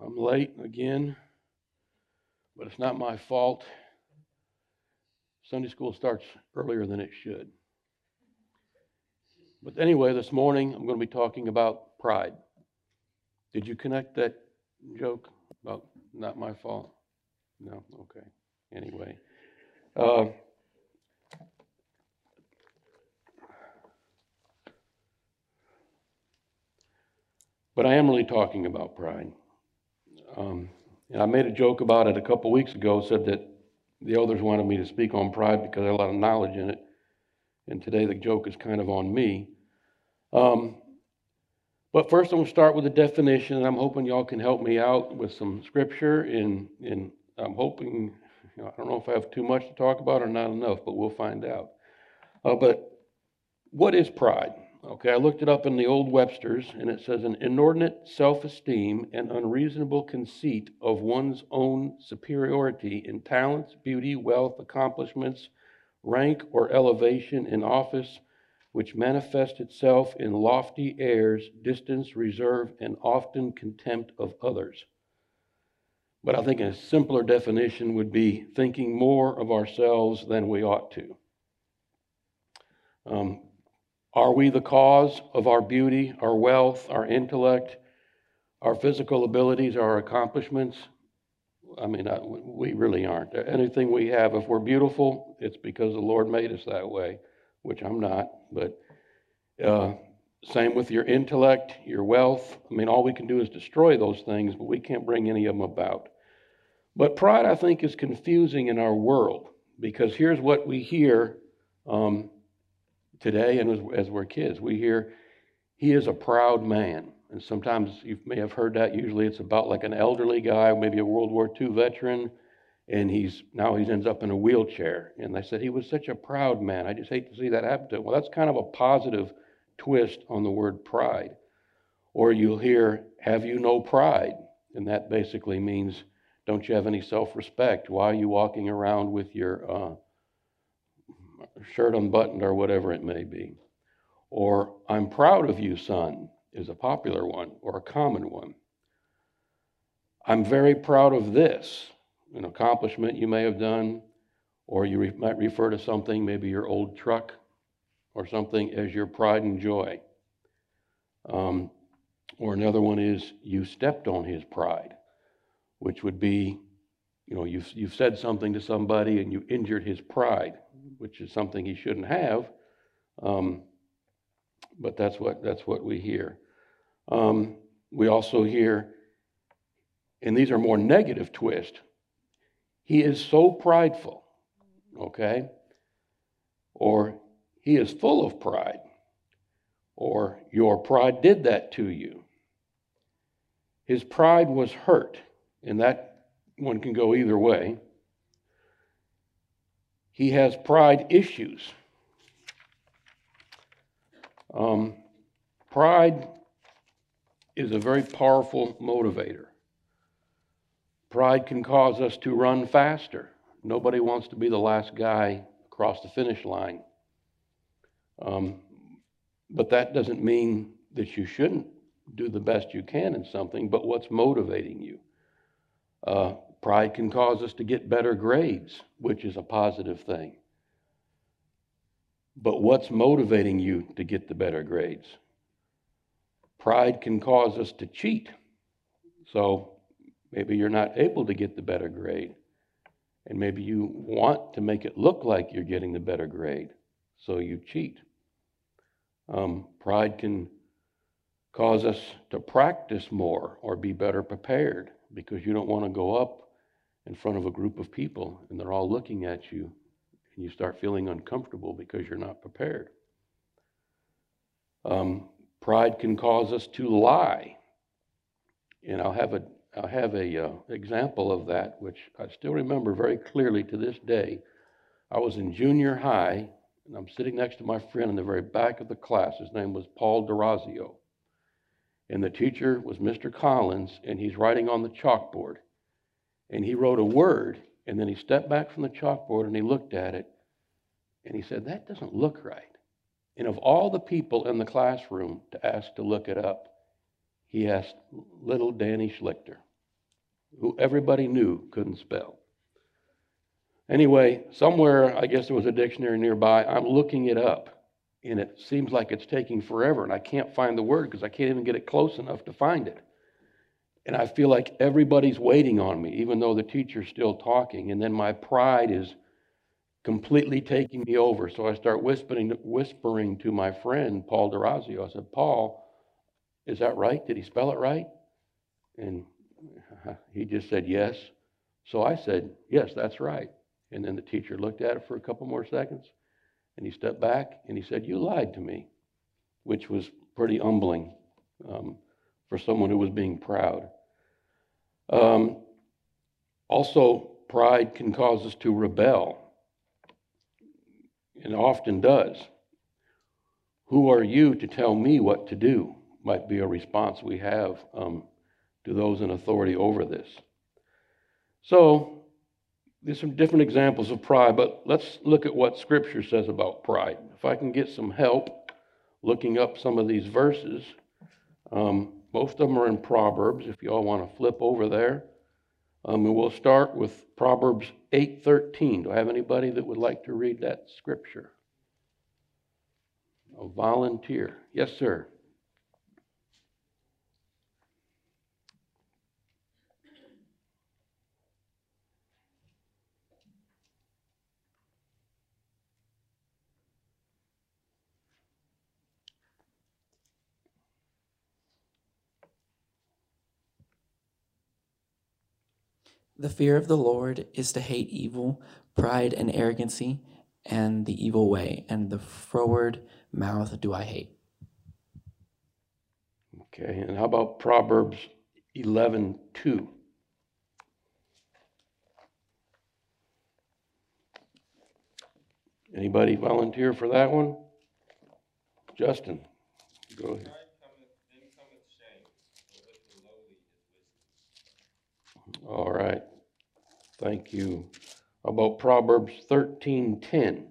I'm late again, but it's not my fault. Sunday school starts earlier than it should. But anyway, this morning I'm going to be talking about pride. Did you connect that joke about not my fault? No? Okay. Anyway. Uh, but I am really talking about pride. Um, and I made a joke about it a couple weeks ago, said that the elders wanted me to speak on pride because I had a lot of knowledge in it. And today the joke is kind of on me. Um, but first, I'm going to start with the definition, and I'm hoping y'all can help me out with some scripture. And, and I'm hoping, you know, I don't know if I have too much to talk about or not enough, but we'll find out. Uh, but what is pride? Okay, I looked it up in the old Webster's, and it says an inordinate self esteem and unreasonable conceit of one's own superiority in talents, beauty, wealth, accomplishments, rank, or elevation in office, which manifests itself in lofty airs, distance, reserve, and often contempt of others. But I think a simpler definition would be thinking more of ourselves than we ought to. Um, are we the cause of our beauty, our wealth, our intellect, our physical abilities, our accomplishments? I mean, I, we really aren't. Anything we have, if we're beautiful, it's because the Lord made us that way, which I'm not. But uh, same with your intellect, your wealth. I mean, all we can do is destroy those things, but we can't bring any of them about. But pride, I think, is confusing in our world because here's what we hear. Um, today and as, as we're kids. We hear, he is a proud man. And sometimes you may have heard that. Usually it's about like an elderly guy, maybe a World War II veteran, and he's now he ends up in a wheelchair. And they said he was such a proud man. I just hate to see that happen to him. Well, that's kind of a positive twist on the word pride. Or you'll hear, have you no pride? And that basically means, don't you have any self respect? Why are you walking around with your uh, shirt unbuttoned or whatever it may be. Or, I'm proud of you, son, is a popular one or a common one. I'm very proud of this, an accomplishment you may have done, or you re- might refer to something, maybe your old truck or something, as your pride and joy. Um, or another one is, you stepped on his pride, which would be, you know, you've, you've said something to somebody and you injured his pride which is something he shouldn't have. Um, but that's what that's what we hear. Um, we also hear, and these are more negative twists. He is so prideful, okay, or he is full of pride, or your pride did that to you. His pride was hurt, and that one can go either way. He has pride issues. Um, pride is a very powerful motivator. Pride can cause us to run faster. Nobody wants to be the last guy across the finish line. Um, but that doesn't mean that you shouldn't do the best you can in something, but what's motivating you? Uh, Pride can cause us to get better grades, which is a positive thing. But what's motivating you to get the better grades? Pride can cause us to cheat. So maybe you're not able to get the better grade. And maybe you want to make it look like you're getting the better grade. So you cheat. Um, pride can cause us to practice more or be better prepared because you don't want to go up in front of a group of people and they're all looking at you and you start feeling uncomfortable because you're not prepared. Um, pride can cause us to lie. And I'll have a I'll have a uh, example of that, which I still remember very clearly to this day. I was in junior high, and I'm sitting next to my friend in the very back of the class. His name was Paul Durazio. And the teacher was Mr. Collins, and he's writing on the chalkboard and he wrote a word, and then he stepped back from the chalkboard and he looked at it, and he said, That doesn't look right. And of all the people in the classroom to ask to look it up, he asked little Danny Schlichter. who everybody knew couldn't spell. Anyway, somewhere, I guess there was a dictionary nearby. I'm looking it up, and it seems like it's taking forever, and I can't find the word because I can't even get it close enough to find it. And I feel like everybody's waiting on me, even though the teacher's still talking. And then my pride is completely taking me over. So I start whispering, whispering to my friend, Paul Durazio. I said, Paul, is that right? Did he spell it right? And he just said, yes. So I said, yes, that's right. And then the teacher looked at it for a couple more seconds and he stepped back and he said, You lied to me, which was pretty humbling um, for someone who was being proud. Um, also, pride can cause us to rebel, and often does. Who are you to tell me what to do? Might be a response we have um, to those in authority over this. So, there's some different examples of pride, but let's look at what Scripture says about pride. If I can get some help looking up some of these verses, um, most of them are in Proverbs, if you all want to flip over there. Um, and we'll start with Proverbs 8:13. Do I have anybody that would like to read that scripture? A volunteer. Yes, sir. The fear of the Lord is to hate evil, pride and arrogancy, and the evil way, and the froward mouth do I hate. Okay, and how about Proverbs 11 2? Anybody volunteer for that one? Justin, go ahead. All right. Thank you. About Proverbs 13:10?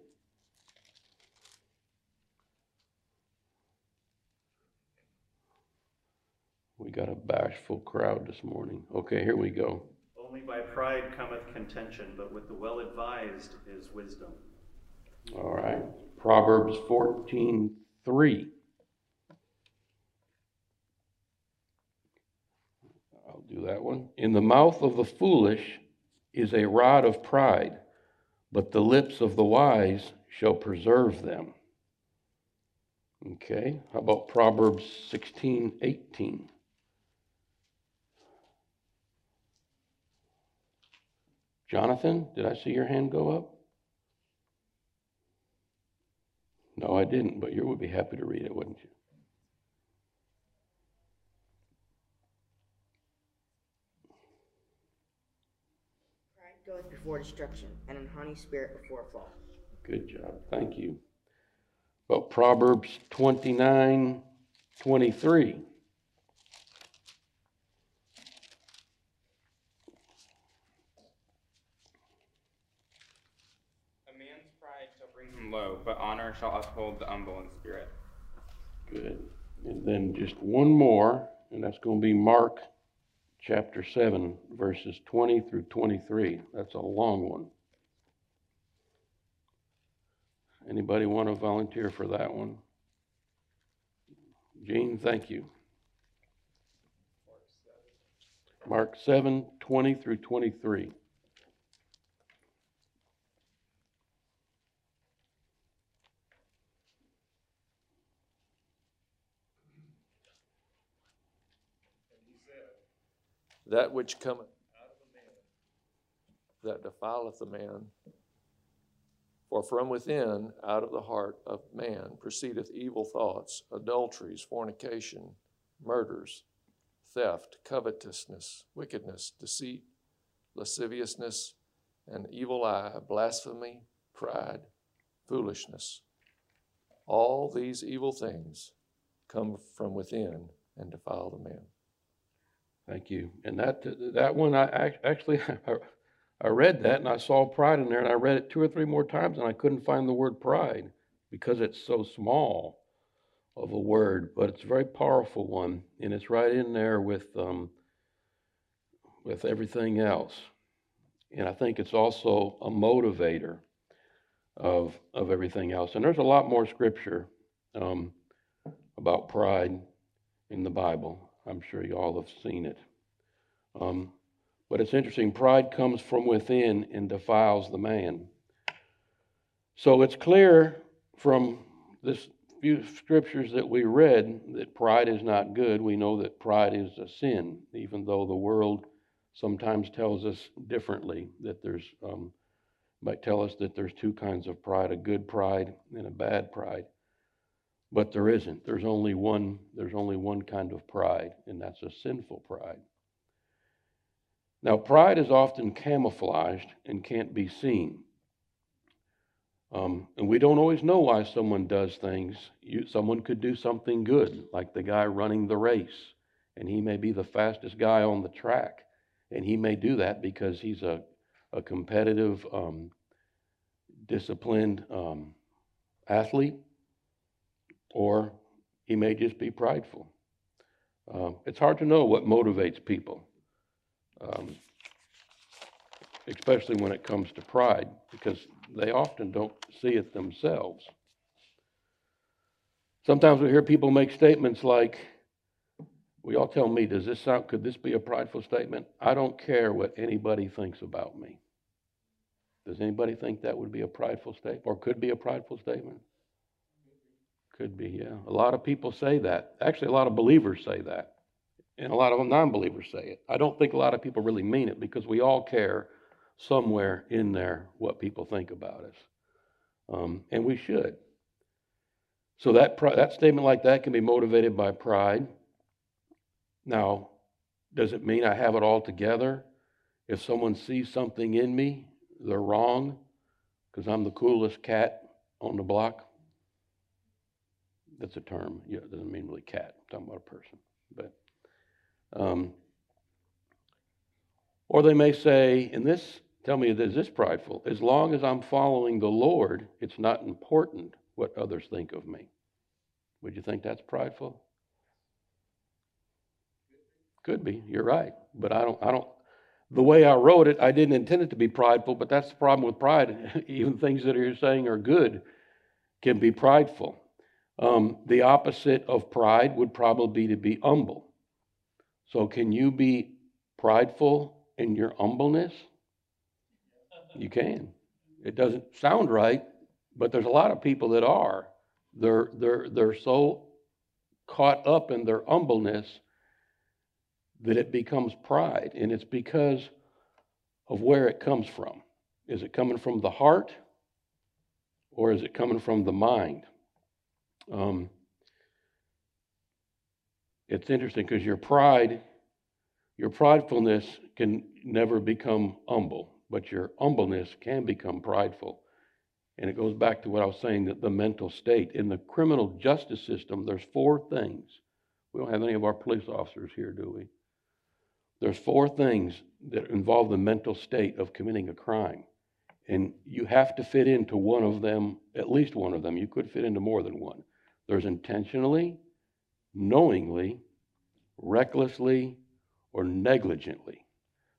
We got a bashful crowd this morning. Okay, here we go. Only by pride cometh contention, but with the well advised is wisdom. All right. Proverbs 14:3. I'll do that one. In the mouth of the foolish is a rod of pride, but the lips of the wise shall preserve them. Okay, how about Proverbs 16 18? Jonathan, did I see your hand go up? No, I didn't, but you would be happy to read it, wouldn't you? Pride goeth before destruction, and an haughty spirit before a fall. Good job. Thank you. But Proverbs 29 23. A man's pride shall bring him low, but honor shall uphold the humble in spirit. Good. And then just one more, and that's going to be Mark chapter 7, verses 20 through 23. That's a long one. Anybody want to volunteer for that one? Gene, thank you. Mark 7, 20 through 23. That which cometh out of a man that defileth a man. For from within, out of the heart of man, proceedeth evil thoughts, adulteries, fornication, murders, theft, covetousness, wickedness, deceit, lasciviousness, an evil eye, blasphemy, pride, foolishness. All these evil things come from within and defile the man. Thank you. And that that one, I actually I read that and I saw pride in there, and I read it two or three more times, and I couldn't find the word pride because it's so small of a word, but it's a very powerful one, and it's right in there with um, with everything else. And I think it's also a motivator of, of everything else. And there's a lot more scripture um, about pride in the Bible. I'm sure you all have seen it. Um, but it's interesting pride comes from within and defiles the man. So it's clear from this few scriptures that we read that pride is not good. We know that pride is a sin, even though the world sometimes tells us differently that there's um, might tell us that there's two kinds of pride a good pride and a bad pride but there isn't. There's only one there's only one kind of pride and that's a sinful pride. Now pride is often camouflaged and can't be seen. Um, and we don't always know why someone does things. You, someone could do something good like the guy running the race and he may be the fastest guy on the track. And he may do that because he's a, a competitive, um, disciplined um, athlete, or he may just be prideful. Uh, it's hard to know what motivates people, um, especially when it comes to pride, because they often don't see it themselves. Sometimes we hear people make statements like, Will y'all tell me, does this sound, could this be a prideful statement? I don't care what anybody thinks about me. Does anybody think that would be a prideful statement or could be a prideful statement? Could be, yeah. A lot of people say that. Actually, a lot of believers say that. And a lot of non believers say it. I don't think a lot of people really mean it because we all care somewhere in there what people think about us. Um, and we should. So that, that statement like that can be motivated by pride. Now, does it mean I have it all together? If someone sees something in me, they're wrong because I'm the coolest cat on the block. That's a term. Yeah, it doesn't mean really cat. I'm talking about a person. But um, or they may say, and this tell me is this prideful? As long as I'm following the Lord, it's not important what others think of me. Would you think that's prideful? Could be. You're right. But I don't, I don't, the way I wrote it, I didn't intend it to be prideful, but that's the problem with pride. Even things that you're saying are good can be prideful. Um, the opposite of pride would probably be to be humble. So, can you be prideful in your humbleness? You can. It doesn't sound right, but there's a lot of people that are. They're, they're, they're so caught up in their humbleness that it becomes pride. And it's because of where it comes from. Is it coming from the heart or is it coming from the mind? Um, it's interesting because your pride, your pridefulness can never become humble, but your humbleness can become prideful. And it goes back to what I was saying that the mental state. In the criminal justice system, there's four things. We don't have any of our police officers here, do we? There's four things that involve the mental state of committing a crime. And you have to fit into one of them, at least one of them. You could fit into more than one. There's intentionally, knowingly, recklessly, or negligently.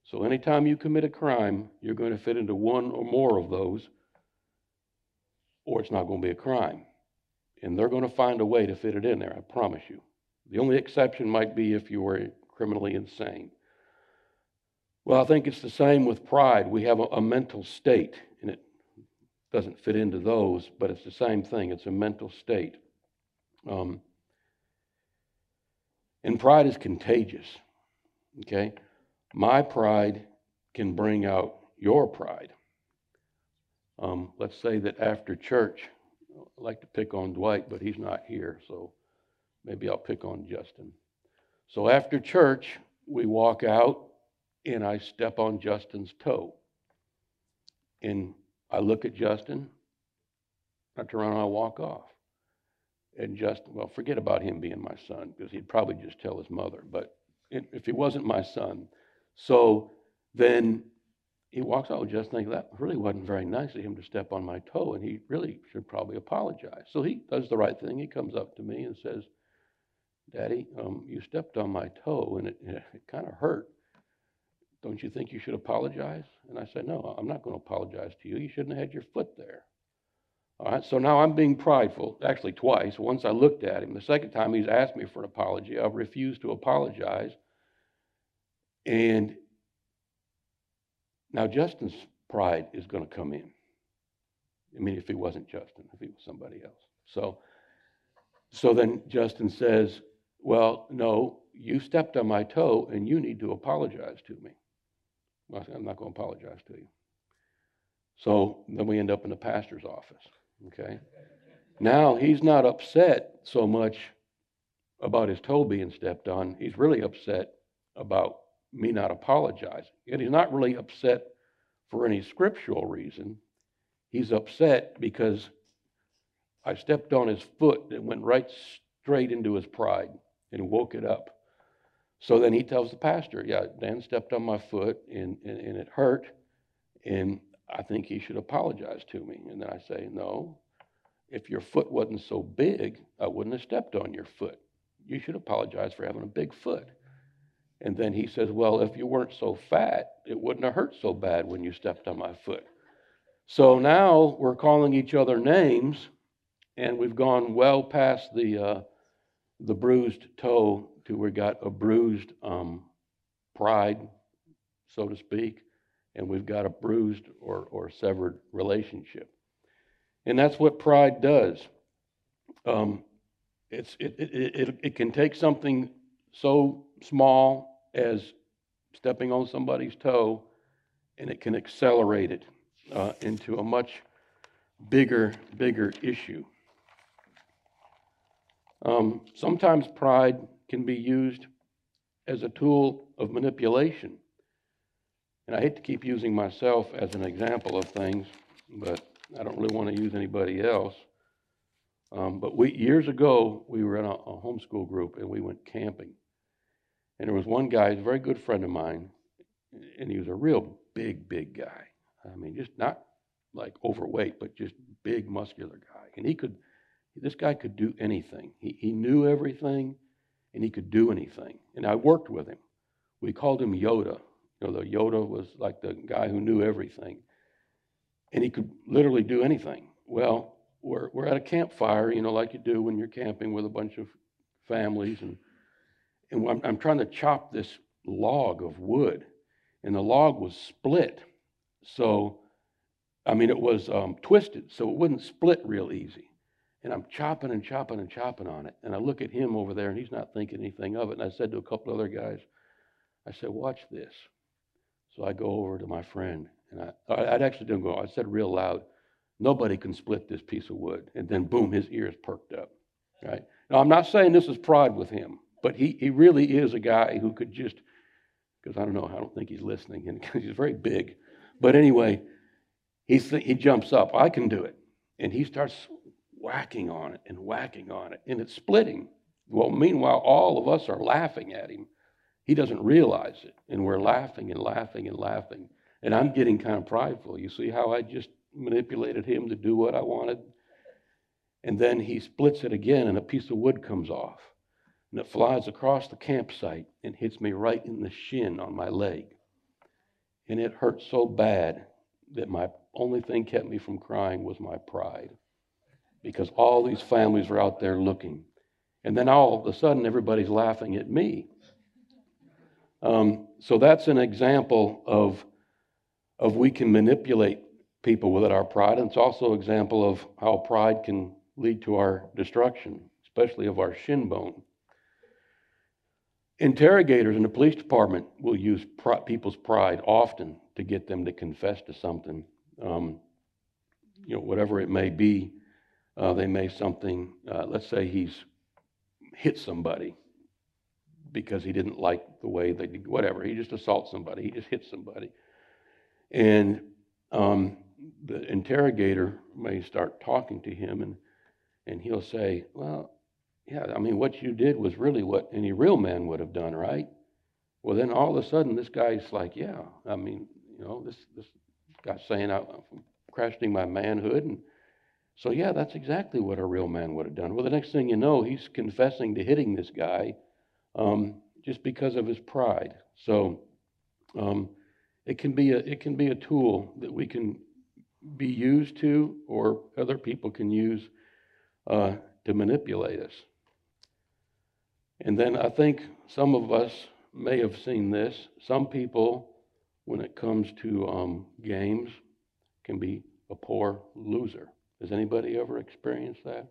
So anytime you commit a crime, you're going to fit into one or more of those, or it's not going to be a crime. And they're going to find a way to fit it in there, I promise you. The only exception might be if you were criminally insane. Well, I think it's the same with pride. We have a, a, mental state, and it doesn't fit into those, but it's the same thing. It's a mental state. Um, and pride is contagious. Okay? My pride can bring out your pride. Um, let's say that after church, I like to pick on Dwight, but he's not here, so maybe I'll pick on Justin. So after church, we walk out and I step on Justin's toe. And I look at Justin, I turn around and I walk off. And just, well, forget about him being my son, because he'd probably just tell his mother, but if he wasn't my son. So then he walks out, Justin thinks that really wasn't very nice of him to step on my toe, and he really should probably apologize. So he does the right thing. He comes up to me and says, Daddy, um, you stepped on my toe, and it, it kind of hurt don't you think you should apologize? And I said, no, I'm not going to apologize to you. You shouldn't have had your foot there. All right, so now I'm being prideful, actually twice. Once I looked at him. The second time he's asked me for an apology. I've refused to apologize. And now Justin's pride is going to come in. I mean, if he wasn't Justin, if he was somebody else. So, so then Justin says, Well, no, you stepped on my toe and you need to apologize to me. I said, I'm not going to apologize to you. So then we end up in the pastor's office. Okay. Now he's not upset so much about his toe being stepped on. He's really upset about me not apologizing. And he's not really upset for any scriptural reason. He's upset because I stepped on his foot and went right straight into his pride and woke it up. So then he tells the pastor, Yeah, Dan stepped on my foot and, and, and it hurt, and I think he should apologize to me. And then I say, No, if your foot wasn't so big, I wouldn't have stepped on your foot. You should apologize for having a big foot. And then he says, Well, if you weren't so fat, it wouldn't have hurt so bad when you stepped on my foot. So now we're calling each other names, and we've gone well past the, uh, the bruised toe to we got a bruised um, pride, so to speak, and we've got a bruised or, or severed relationship. And that's what pride does. Um, it's, it, it, it, it can take something so small as stepping on somebody's toe, and it can accelerate it uh, into a much bigger, bigger issue. Um, sometimes pride can be used as a tool of manipulation. And I hate to keep using myself as an example of things, but I don't really want to use anybody else. Um, but we years ago we were in a, a homeschool group and we went camping, and there was one guy, he's a very good friend of mine, and he was a real big, big guy. I mean, just not like overweight, but just big, muscular guy. And he could, this guy could do anything. He, he knew everything and he could do anything. And I worked with him. We called him Yoda. You know, the Yoda was like the guy who knew everything. And he could literally do anything. Well, we're, we're at a campfire, you know, like you do when you're camping with a bunch of families. And, and I'm, I'm trying to chop this log of wood. And the log was split. So, I mean, it was um, twisted, so it wouldn't split real easy. And I'm chopping and chopping and chopping on it. And I look at him over there, and he's not thinking anything of it. And I said to a couple other guys, I said, Watch this. So I go over to my friend, and I, I actually didn't go, I said real loud, Nobody can split this piece of wood. And then, boom, his ears perked up. Right? Now, I'm not saying this is pride with him, but he, he really is a guy who could just, because I don't know, I don't think he's listening, and he's very big. But anyway, he's, he jumps up. I can do it. And he starts whacking on it and whacking on it, and it's splitting. Well, meanwhile, all of us are laughing at him. He doesn't realize it, and we're laughing and laughing and laughing. And I'm getting kind of prideful. You see how I just manipulated him to do what I wanted? And then he splits it again, and a piece of wood comes off. And it flies across the campsite and hits me right in the shin on my leg. And it hurt so bad that my only thing kept me from crying was my pride because all these families were out there looking. And then all of a sudden, everybody's laughing at me. Um, so that's an example of, of we can manipulate people with our pride. And it's also an example of how pride can lead to our destruction, especially of our shin bone. Interrogators in the police department will use people's pride often to get them to confess to something, um, you know, whatever it may be. Uh, they may something, uh, let's say he's hit somebody because he didn't like the way they did, whatever. He just assaults somebody, he just hits somebody. And um, the interrogator may start talking to him, and, and he'll say, Well, yeah, I mean, what you did was really what any real man would have done, right? Well, then all of a sudden, this guy's like, Yeah, I mean, you know, this, this guy's saying I'm questioning my manhood and so, yeah, that's exactly what a real man would have done. Well, the next thing you know, he's confessing to hitting this guy um, just because of his pride. So, Um, it can be a it can be a tool that we can be used to, or other people can use uh, to manipulate us. And then I think some of us may have seen this. Some people, when it comes to um, games, can be a poor loser. Has anybody ever experienced that?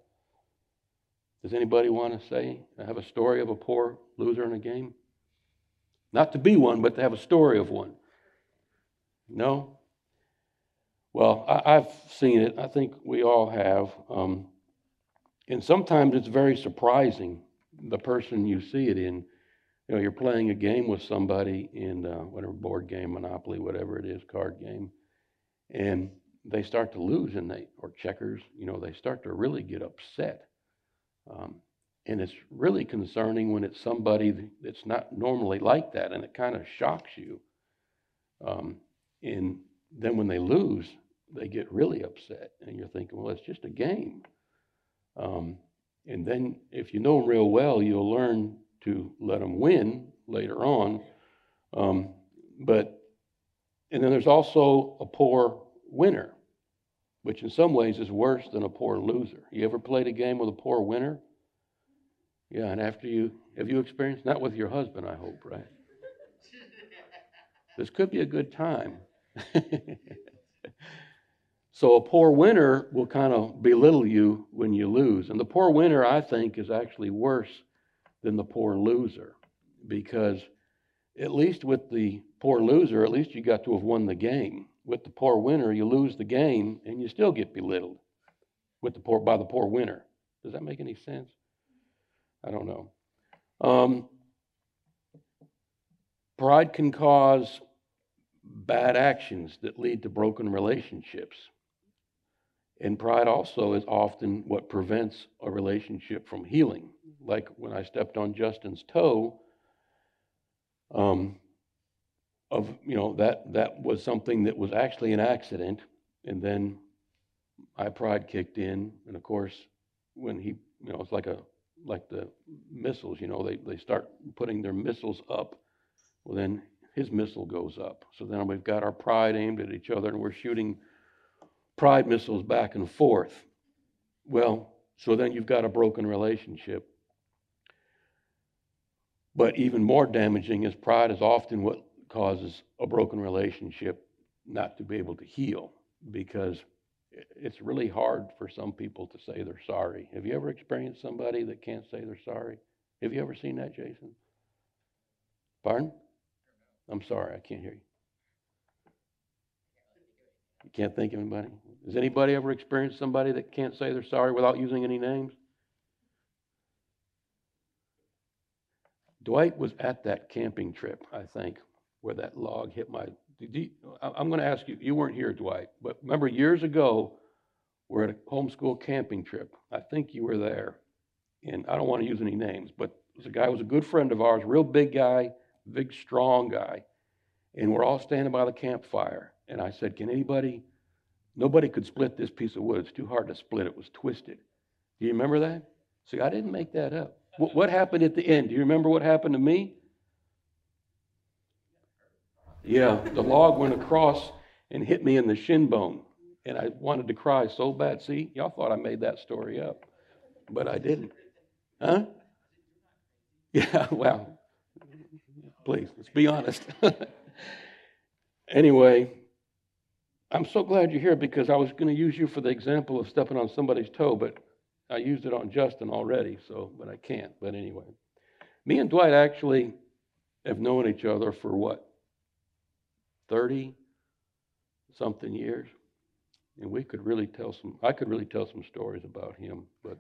Does anybody want to say, have a story of a poor loser in a game? Not to be one, but to have a story of one. No? Well, I, have seen it. I think we all have. Um, and sometimes it's very surprising the person you see it in. You know, you're playing a game with somebody in uh, whatever board game, Monopoly, whatever it is, card game, and they start to lose and they or checkers you know they start to really get upset um, and it's really concerning when it's somebody that's not normally like that and it kind of shocks you. Um, and then when they lose they get really upset and you're thinking well it's just a game. Um, and then if you know them real well you'll learn to let them win later on. Um, but and then there's also a poor winner which in some ways is worse than a poor loser. You ever played a game with a poor winner? Yeah, and after you, have you experienced, not with your husband, I hope, right? This could be a good time. so a poor winner will kind of belittle you when you lose. And the poor winner, I think, is actually worse than the poor loser because at least with the poor loser, at least you got to have won the game with the poor winner, you lose the game and you still get belittled with the poor by the poor winner. Does that make any sense? I don't know. Um, pride can cause bad actions that lead to broken relationships. And pride also is often what prevents a relationship from healing. Like when I stepped on Justin's toe, um, you know that that was something that was actually an accident and then my pride kicked in and of course when he you know it's like a like the missiles you know they, they start putting their missiles up. Well then his missile goes up. So then we've got our pride aimed at each other and we're shooting pride missiles back and forth. Well so then you've got a broken relationship. But even more damaging is pride is often what causes a broken relationship not to be able to heal because it's really hard for some people to say they're sorry. Have you ever experienced somebody that can't say they're sorry? Have you ever seen that, Jason? Pardon? I'm sorry, I can't hear you. You can't think of anybody? Has anybody ever experienced somebody that can't say they're sorry without using any names? Dwight was at that camping trip, I think, where that log hit my. You, I'm going to ask you, you weren't here, Dwight, but remember years ago, we're at a homeschool camping trip. I think you were there. And I don't want to use any names, but this guy was a good friend of ours, real big guy, big, strong guy. And we're all standing by the campfire. And I said, Can anybody, nobody could split this piece of wood. It's too hard to split. It was twisted. Do you remember that? See, I didn't make that up. What, what happened at the end? Do you remember what happened to me? Yeah, the log went across and hit me in the shin bone. And I wanted to cry so bad. See, y'all thought I made that story up, but I didn't. Huh? Yeah, well, please, let's be honest. anyway, I'm so glad you're here because I was going to use you for the example of stepping on somebody's toe, but I used it on Justin already, so, but I can't. But anyway, me and Dwight actually have known each other for what? 30 something years. And we could really tell some, I could really tell some stories about him. But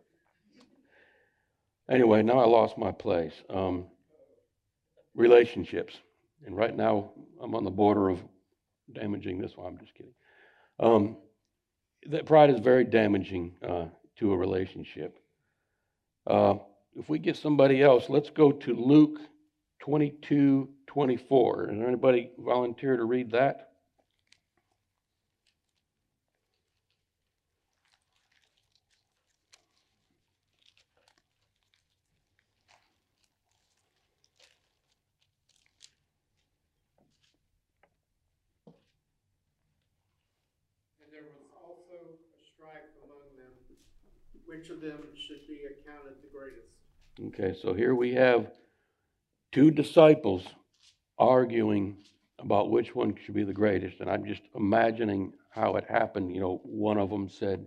anyway, now I lost my place. Um, relationships. And right now I'm on the border of damaging this one. I'm just kidding. Um, that pride is very damaging uh, to a relationship. Uh, if we get somebody else, let's go to Luke 22 24. Is there anybody volunteer to read that? And there was also strife among them, which of them should be accounted the greatest. Okay, so here we have two disciples arguing about which one should be the greatest. And I'm just imagining how it happened. You know, one of them said,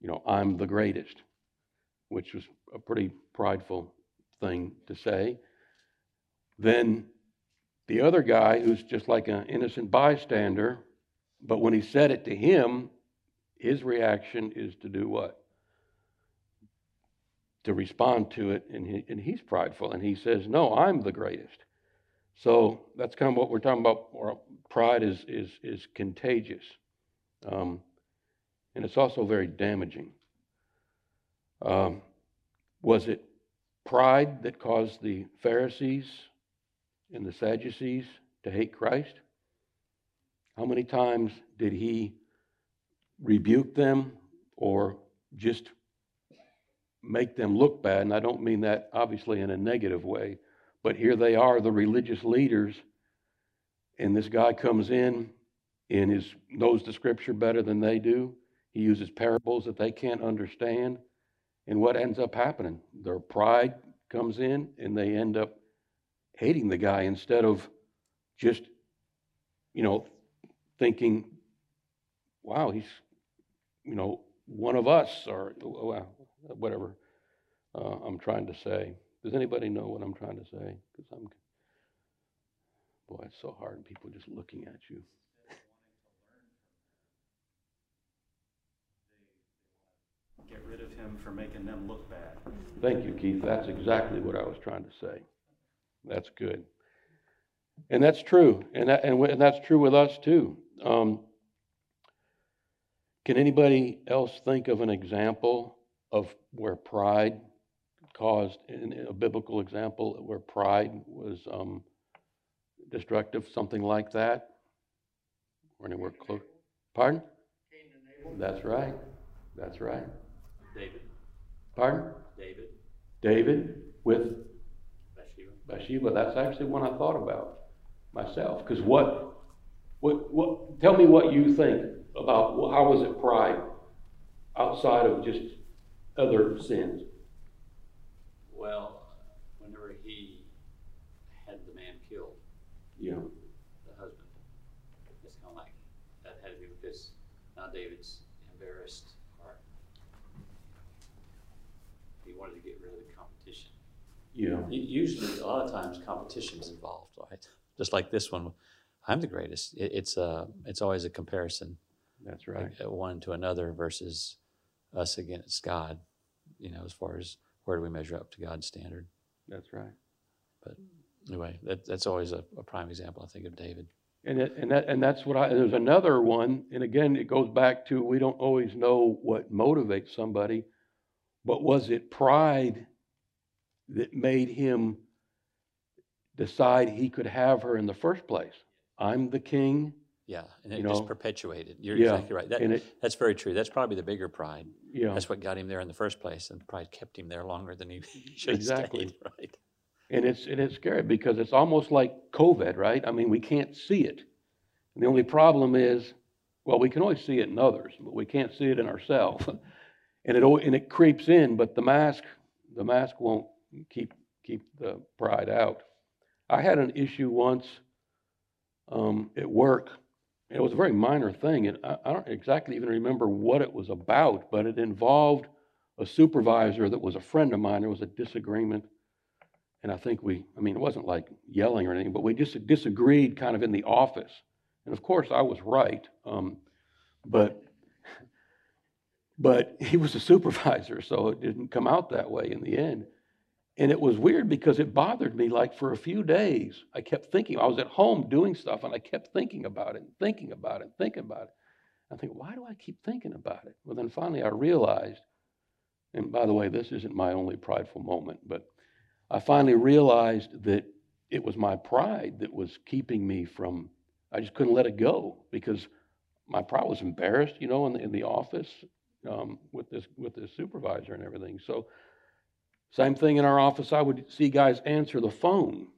you know, I'm the greatest, which was a pretty prideful thing to say. Then the other guy, who's just like an innocent bystander, but when he said it to him, his reaction is to do what? To respond to it, and, he, and he's prideful, and he says, No, I'm the greatest. So that's kind of what we're talking about. Pride is, is, is contagious, um, and it's also very damaging. Um, was it pride that caused the Pharisees and the Sadducees to hate Christ? How many times did he rebuke them or just make them look bad? And I don't mean that obviously in a negative way, but here they are, the religious leaders, and this guy comes in and is knows the scripture better than they do. He uses parables that they can't understand. And what ends up happening? Their pride comes in and they end up hating the guy instead of just, you know, thinking, wow, he's, you know, one of us or well, whatever uh, I'm trying to say. Does anybody know what I'm trying to say? Because I'm, boy, it's so hard. People just looking at you. Get rid of him for making them look bad. Thank you, Keith. That's exactly what I was trying to say. That's good. And that's true. And, that, and, and that's true with us too. Um, can anybody else think of an example of where pride caused, in a biblical example where pride was um, destructive, something like that? Or anywhere close? Pardon? That's right. That's right. David. Pardon? David. David with Bathsheba. Bathsheba. That's actually one I thought about myself. Because what, what, what? Tell me what you think about how was it pride outside of just other sins? Well, whenever he had the man killed, Yeah. the husband, it's kind of like that had to be because now David's embarrassed or he wanted to get rid of the competition. Yeah. Usually, a lot of times, competition's involved, right? Just like this one, I'm the greatest. It, it's a, it's always a comparison, That's right. like, uh, one to another versus us against God. You know, as far as where do we measure up to God's standard? That's right. But anyway, that, that's always a, a prime example, I think, of David. And it, and that and that's what I. There's another one, and again, it goes back to we don't always know what motivates somebody, but was it pride that made him decide he could have her in the first place? I'm the king, Yeah, and You it just know, perpetuated. You're yeah, exactly right. That, it, that's very true. That's probably the bigger pride. yeah, That's what got him there in the first place, and pride kept him there longer than he should have Exactly. stayed. Right. and it's and it's scary because it's almost like COVID, right? I mean, we can't see it, and the only problem is, well, we can always see it in others, but we can't see it in ourselves, and it and it creeps in. But the mask, the mask won't keep keep the pride out. I had an issue once um, at work. It was a very minor thing, and I, I don't exactly even remember what it was about, but it involved a supervisor that was a friend of mine. There was a disagreement, and I think we, I mean, it wasn't like yelling or anything, but we just disagreed kind of in the office. And of course, I was right, um, but but he was a supervisor, so it didn't come out that way in the end. And it was weird because it bothered me like for a few days. I kept thinking, I was at home doing stuff and I kept thinking about it, and thinking about it, and thinking about it. I think, why do I keep thinking about it? Well, then finally I realized, and by the way, this isn't my only prideful moment, but I finally realized that it was my pride that was keeping me from, I just couldn't let it go because my pride was embarrassed, you know, in the, in the office um, with this with this supervisor and everything. So same thing in our office. I would see guys answer the phone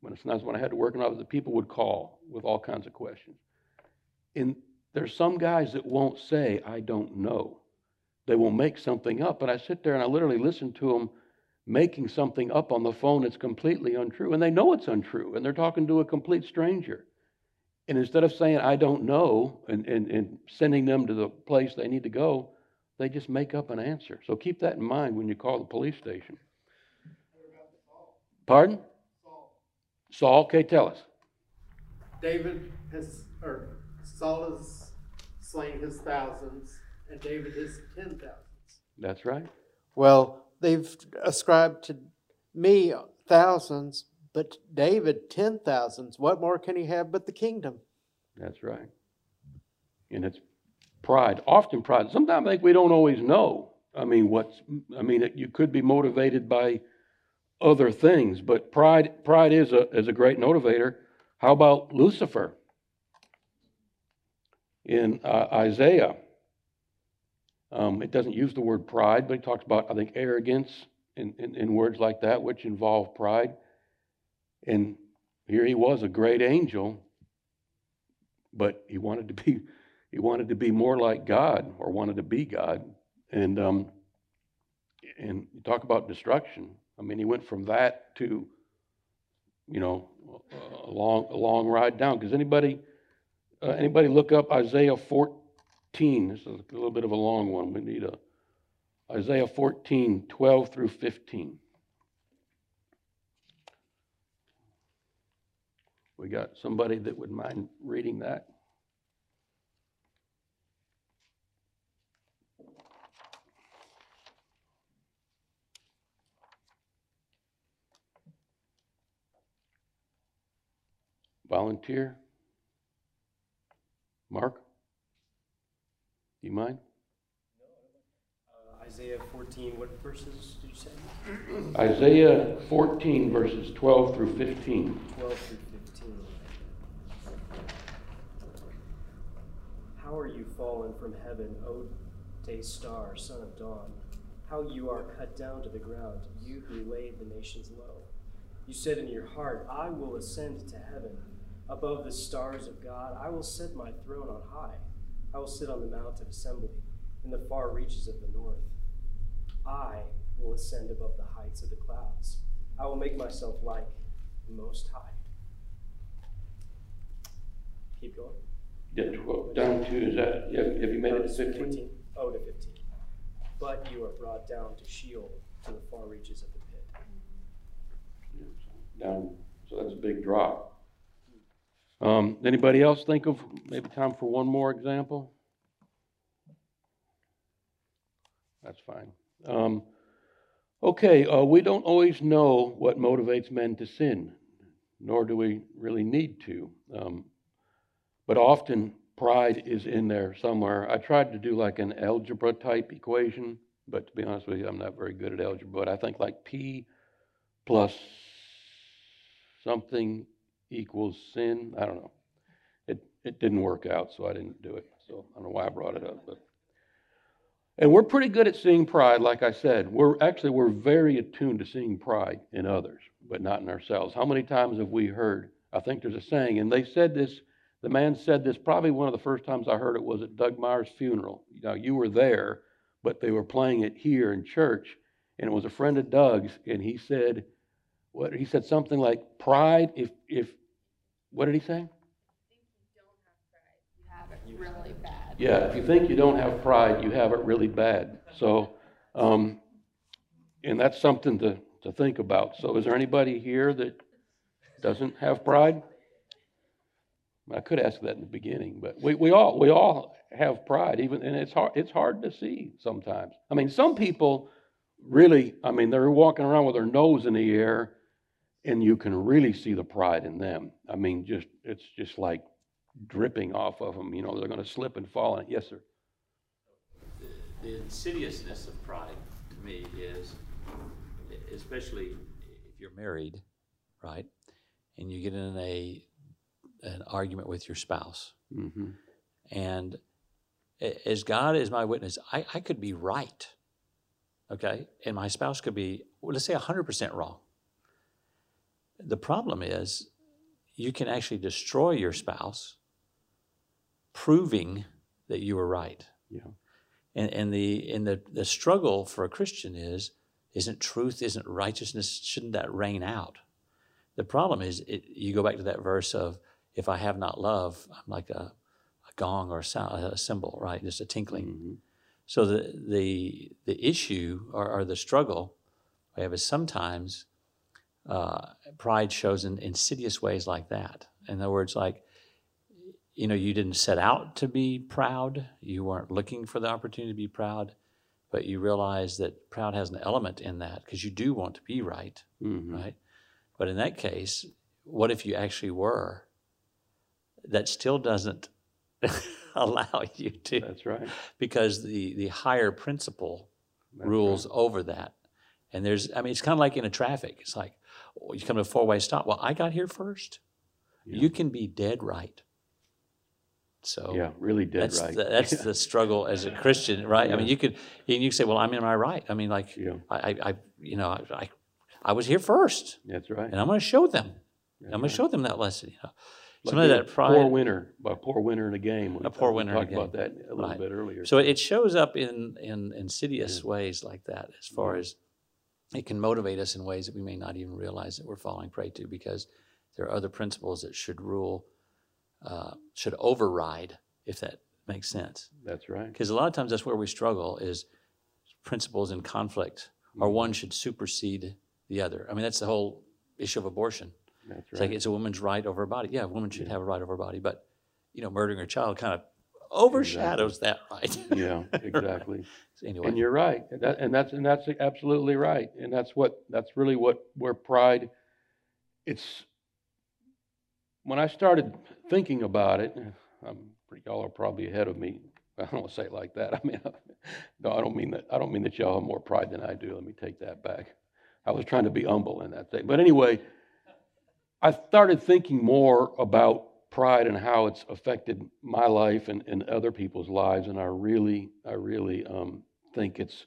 when sometimes when I had to work in office, the people would call with all kinds of questions. And there's some guys that won't say, I don't know. They will make something up. And I sit there and I literally listen to them making something up on the phone that's completely untrue. And they know it's untrue. And they're talking to a complete stranger. And instead of saying, I don't know, and, and, and sending them to the place they need to go, they just make up an answer. So keep that in mind when you call the police station. Pardon? Saul, Saul, okay, tell us. David has, or Saul has slain his thousands, and David his ten thousands. That's right. Well, they've ascribed to me thousands, but David ten thousands. What more can he have but the kingdom? That's right. And it's pride, often pride. Sometimes I think we don't always know. I mean, what's, I mean, you could be motivated by other things, but pride, pride is a, is a great motivator. How about Lucifer? In uh, Isaiah, um, it doesn't use the word pride, but it talks about, I think, arrogance in, in, in words like that, which involve pride. And here he was, a great angel, but he wanted to be he wanted to be more like God or wanted to be God. And um, and you talk about destruction. I mean, he went from that to, you know, a long a long ride down. Because anybody uh, anybody look up Isaiah 14? This is a little bit of a long one. We need a Isaiah 14, 12 through 15. We got somebody that would mind reading that? Volunteer? Mark? Do you mind? Uh, Isaiah 14, what verses did you say? Isaiah 14, verses 12 through 15. 12 through 15. How are you fallen from heaven, O day star, son of dawn? How you are cut down to the ground, you who laid the nations low. You said in your heart, I will ascend to heaven. Above the stars of God, I will set my throne on high. I will sit on the mount of assembly in the far reaches of the north. I will ascend above the heights of the clouds. I will make myself like the Most High. Keep going. Yeah, Down to, is that, have have you made it to Verse 15? Oh, to 15. But you are brought down to Sheol, to the far reaches of the pit. Down, so that's a big drop. Um, Anybody else think of, maybe time for one more example? That's fine. Um, Okay, uh, we don't always know what motivates men to sin, nor do we really need to. Um, But often pride is in there somewhere. I tried to do like an algebra type equation, but to be honest with you, I'm not very good at algebra. But I think like P plus something equals sin. I don't know. It it didn't work out, so I didn't do it. So I don't know why I brought it up, but and we're pretty good at seeing pride, like I said. We're actually we're very attuned to seeing pride in others, but not in ourselves. How many times have we heard? I think there's a saying, and they said this. The man said this. Probably one of the first times I heard it was at Doug Meyer's funeral. Now you were there, but they were playing it here in church, and it was a friend of Doug's, and he said, what he said something like, "Pride. If if what did he say? Yeah, if you think you don't have pride, you have it really bad. So, um, and that's something to, to think about. So, is there anybody here that doesn't have pride? I could ask that in the beginning, but we, we all we all have pride, even and it's hard it's hard to see sometimes. I mean, some people really, I mean, they're walking around with their nose in the air, and you can really see the pride in them. I mean, just it's just like dripping off of them. You know, they're going to slip and fall. And yes, sir. The insidiousness of pride to me is, especially if you're married, right, and you get in a an argument with your spouse, Mm-hmm. and as God is my witness, I, I could be right, okay, and my spouse could be, well, let's say, hundred percent wrong. The problem is, you can actually destroy your spouse proving that you were right. Yeah. And, and the and the, the struggle for a Christian is isn't truth, isn't righteousness, shouldn't that reign out? The problem is it, you go back to that verse of if I have not love, I'm like a, a gong or a, sound, a cymbal, right? Just a tinkling. Mhm. So the the the issue or, or the struggle we have is sometimes uh, pride shows in insidious ways like that. In other words, like you know, you didn't set out to be proud. You weren't looking for the opportunity to be proud, but you realize that proud has an element in that because you do want to be right, Mhm. right? But in that case, what if you actually were? That still doesn't allow you to That's right. because the the higher principle That's rules right. over that. And there's, I mean, it's kind of like in a traffic. It's like you come to a four way stop. Well, I got here first. Yeah. You can be dead right. So Yeah, really dead that's right. the, that's the struggle as a Christian, right? I mean, you could and you could say, well, I'm in my right. I mean, like Yeah, I, I, I you know, I, I, I was here first, that's right. and I'm going to show them. That's I'm going right. to show them that lesson. You know, Like some of being that a pride. Poor winner, a poor winner in a game. A poor winner in Talked about that a little Right. bit earlier. So it shows up in, in insidious ways like that, as far Yeah. as it can motivate us in ways that we may not even realize that we're falling prey to because there are other principles that should rule, uh, should override, if that makes sense. That's right. Because a lot of times that's where we struggle is principles in conflict, or Mm-hmm. one should supersede the other. I mean, that's the whole issue of abortion. That's It's right. like it's a woman's right over her body. Yeah, a woman should Yeah. have a right over her body, but you know, murdering her child kind of overshadows that right. yeah, exactly. So anyway, And you're right. And That, and that's and that's absolutely right. And that's what that's really what where pride. It's when I started thinking about it. I'm y'all are probably ahead of me. I don't want to say it like that. I mean, no, I don't mean that. I don't mean that y'all have more pride than I do. Let me take that back. I was trying to be humble in that thing. But anyway, I started thinking more about pride and how it's affected my life and, and other people's lives. And I really, I really um, think it's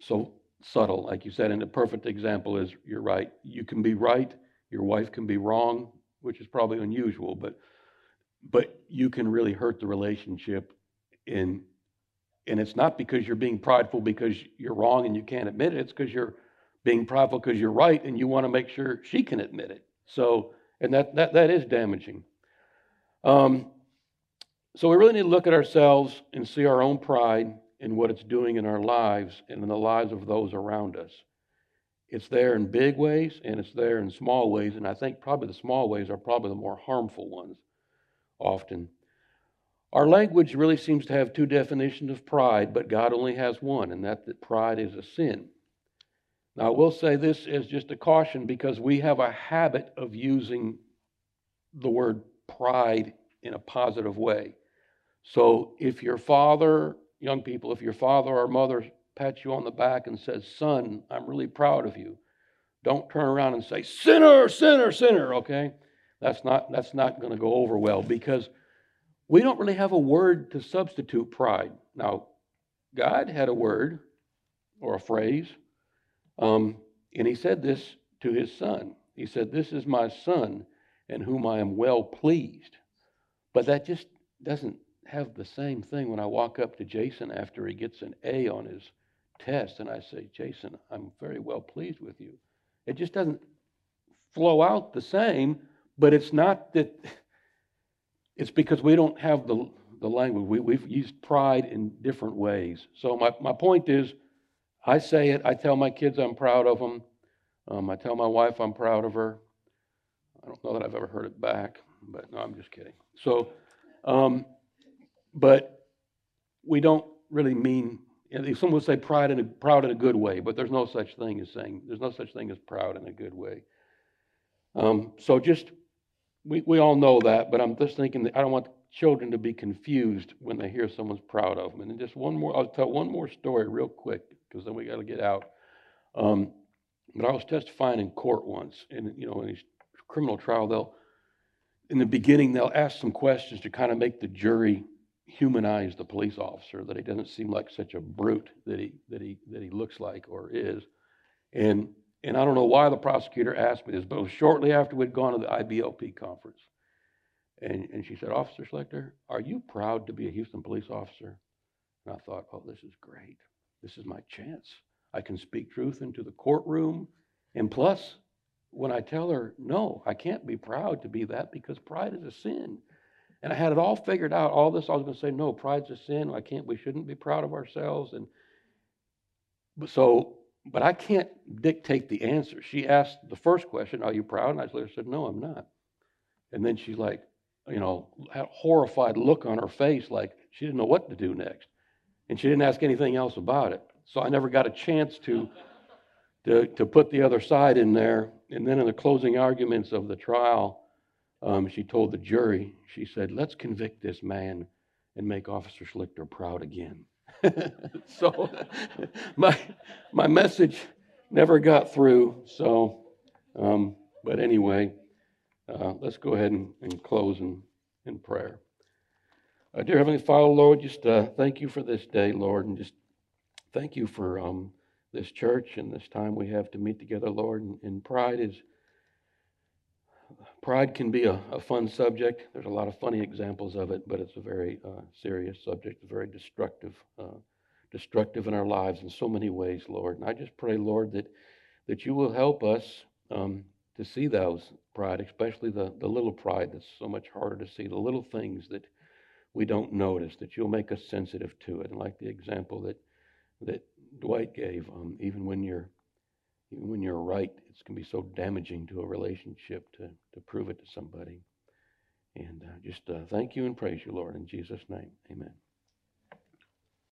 so subtle, like you said. And the perfect example is you're right. You can be right, your wife can be wrong, which is probably unusual, but but you can really hurt the relationship in and it's not because you're being prideful because you're wrong and you can't admit it. It's because you're being prideful because you're right and you want to make sure she can admit it. So, and that that that is damaging. Um, so we really need to look at ourselves and see our own pride and what it's doing in our lives and in the lives of those around us. It's there in big ways and it's there in small ways, and I think probably the small ways are probably the more harmful ones often. Our language really seems to have two definitions of pride, but God only has one, and that, that pride is a sin. Now, I will say this as just a caution because we have a habit of using the word pride in a positive way. So if your father, young people, if your father or mother pats you on the back and says, Son, I'm really proud of you, don't turn around and say, Sinner, sinner, sinner, okay? That's not, that's not going to go over well because we don't really have a word to substitute pride. Now, God had a word or a phrase, um, and He said this to His Son. He said, This is my Son in whom I am well pleased. But that just doesn't have the same thing when I walk up to Jason after he gets an A on his test and I say, Jason, I'm very well pleased with you. It just doesn't flow out the same, but it's not that, it's because we don't have the, the language. We, we've used pride in different ways. So my, my point is, I say it, I tell my kids I'm proud of them. Um, I tell my wife I'm proud of her. I don't know that I've ever heard it back, but no, I'm just kidding. So, um, but we don't really mean. Some would say pride in a, proud in a good way, but there's no such thing as saying there's no such thing as proud in a good way. Um, so just we we all know that, but I'm just thinking that I don't want children to be confused when they hear someone's proud of them. And just one more, I'll tell one more story real quick because then we got to get out. Um, but I was testifying in court once, and you know, in these criminal trial, they'll in the beginning they'll ask some questions to kind of make the jury humanize the police officer that he doesn't seem like such a brute that he that he that he looks like or is and and I don't know why the prosecutor asked me this but it was shortly after we'd gone to the IBLP conference And, and she said, Officer Schlichter, are you proud to be a Houston police officer? And I thought, oh, this is great. This is my chance. I can speak truth into the courtroom. And plus, when I tell her, no, I can't be proud to be that because pride is a sin. And I had it all figured out. All this, I was going to say, no, pride's a sin. I can't, we shouldn't be proud of ourselves. And but so, but I can't dictate the answer. She asked the first question, are you proud? And I said, no, I'm not. And then she's like, you know, had a horrified look on her face, like she didn't know what to do next. And she didn't ask anything else about it. So I never got a chance to, to, to put the other side in there. And then in the closing arguments of the trial, um, she told the jury, she said, let's convict this man and make Officer Schlichter proud again. so my, my message never got through. So, um, but anyway, uh, let's go ahead and, and close in, in prayer. Uh, dear Heavenly Father, Lord, just uh, thank you for this day, Lord, and just thank you for um, this church and this time we have to meet together, Lord. And, and pride is pride can be a, a, fun subject. There's a lot of funny examples of it, but it's a very uh, serious subject, very destructive, uh, destructive in our lives in so many ways, Lord. And I just pray, Lord, that that you will help us um, to see those pride, especially the, the little pride that's so much harder to see, the little things that we don't notice, that you'll make us sensitive to it. And like the example that that Dwight gave, um, even when you're even when you're right, it can be so damaging to a relationship to, to prove it to somebody. And uh, just uh, thank you and praise you, Lord, in Jesus' name. Amen.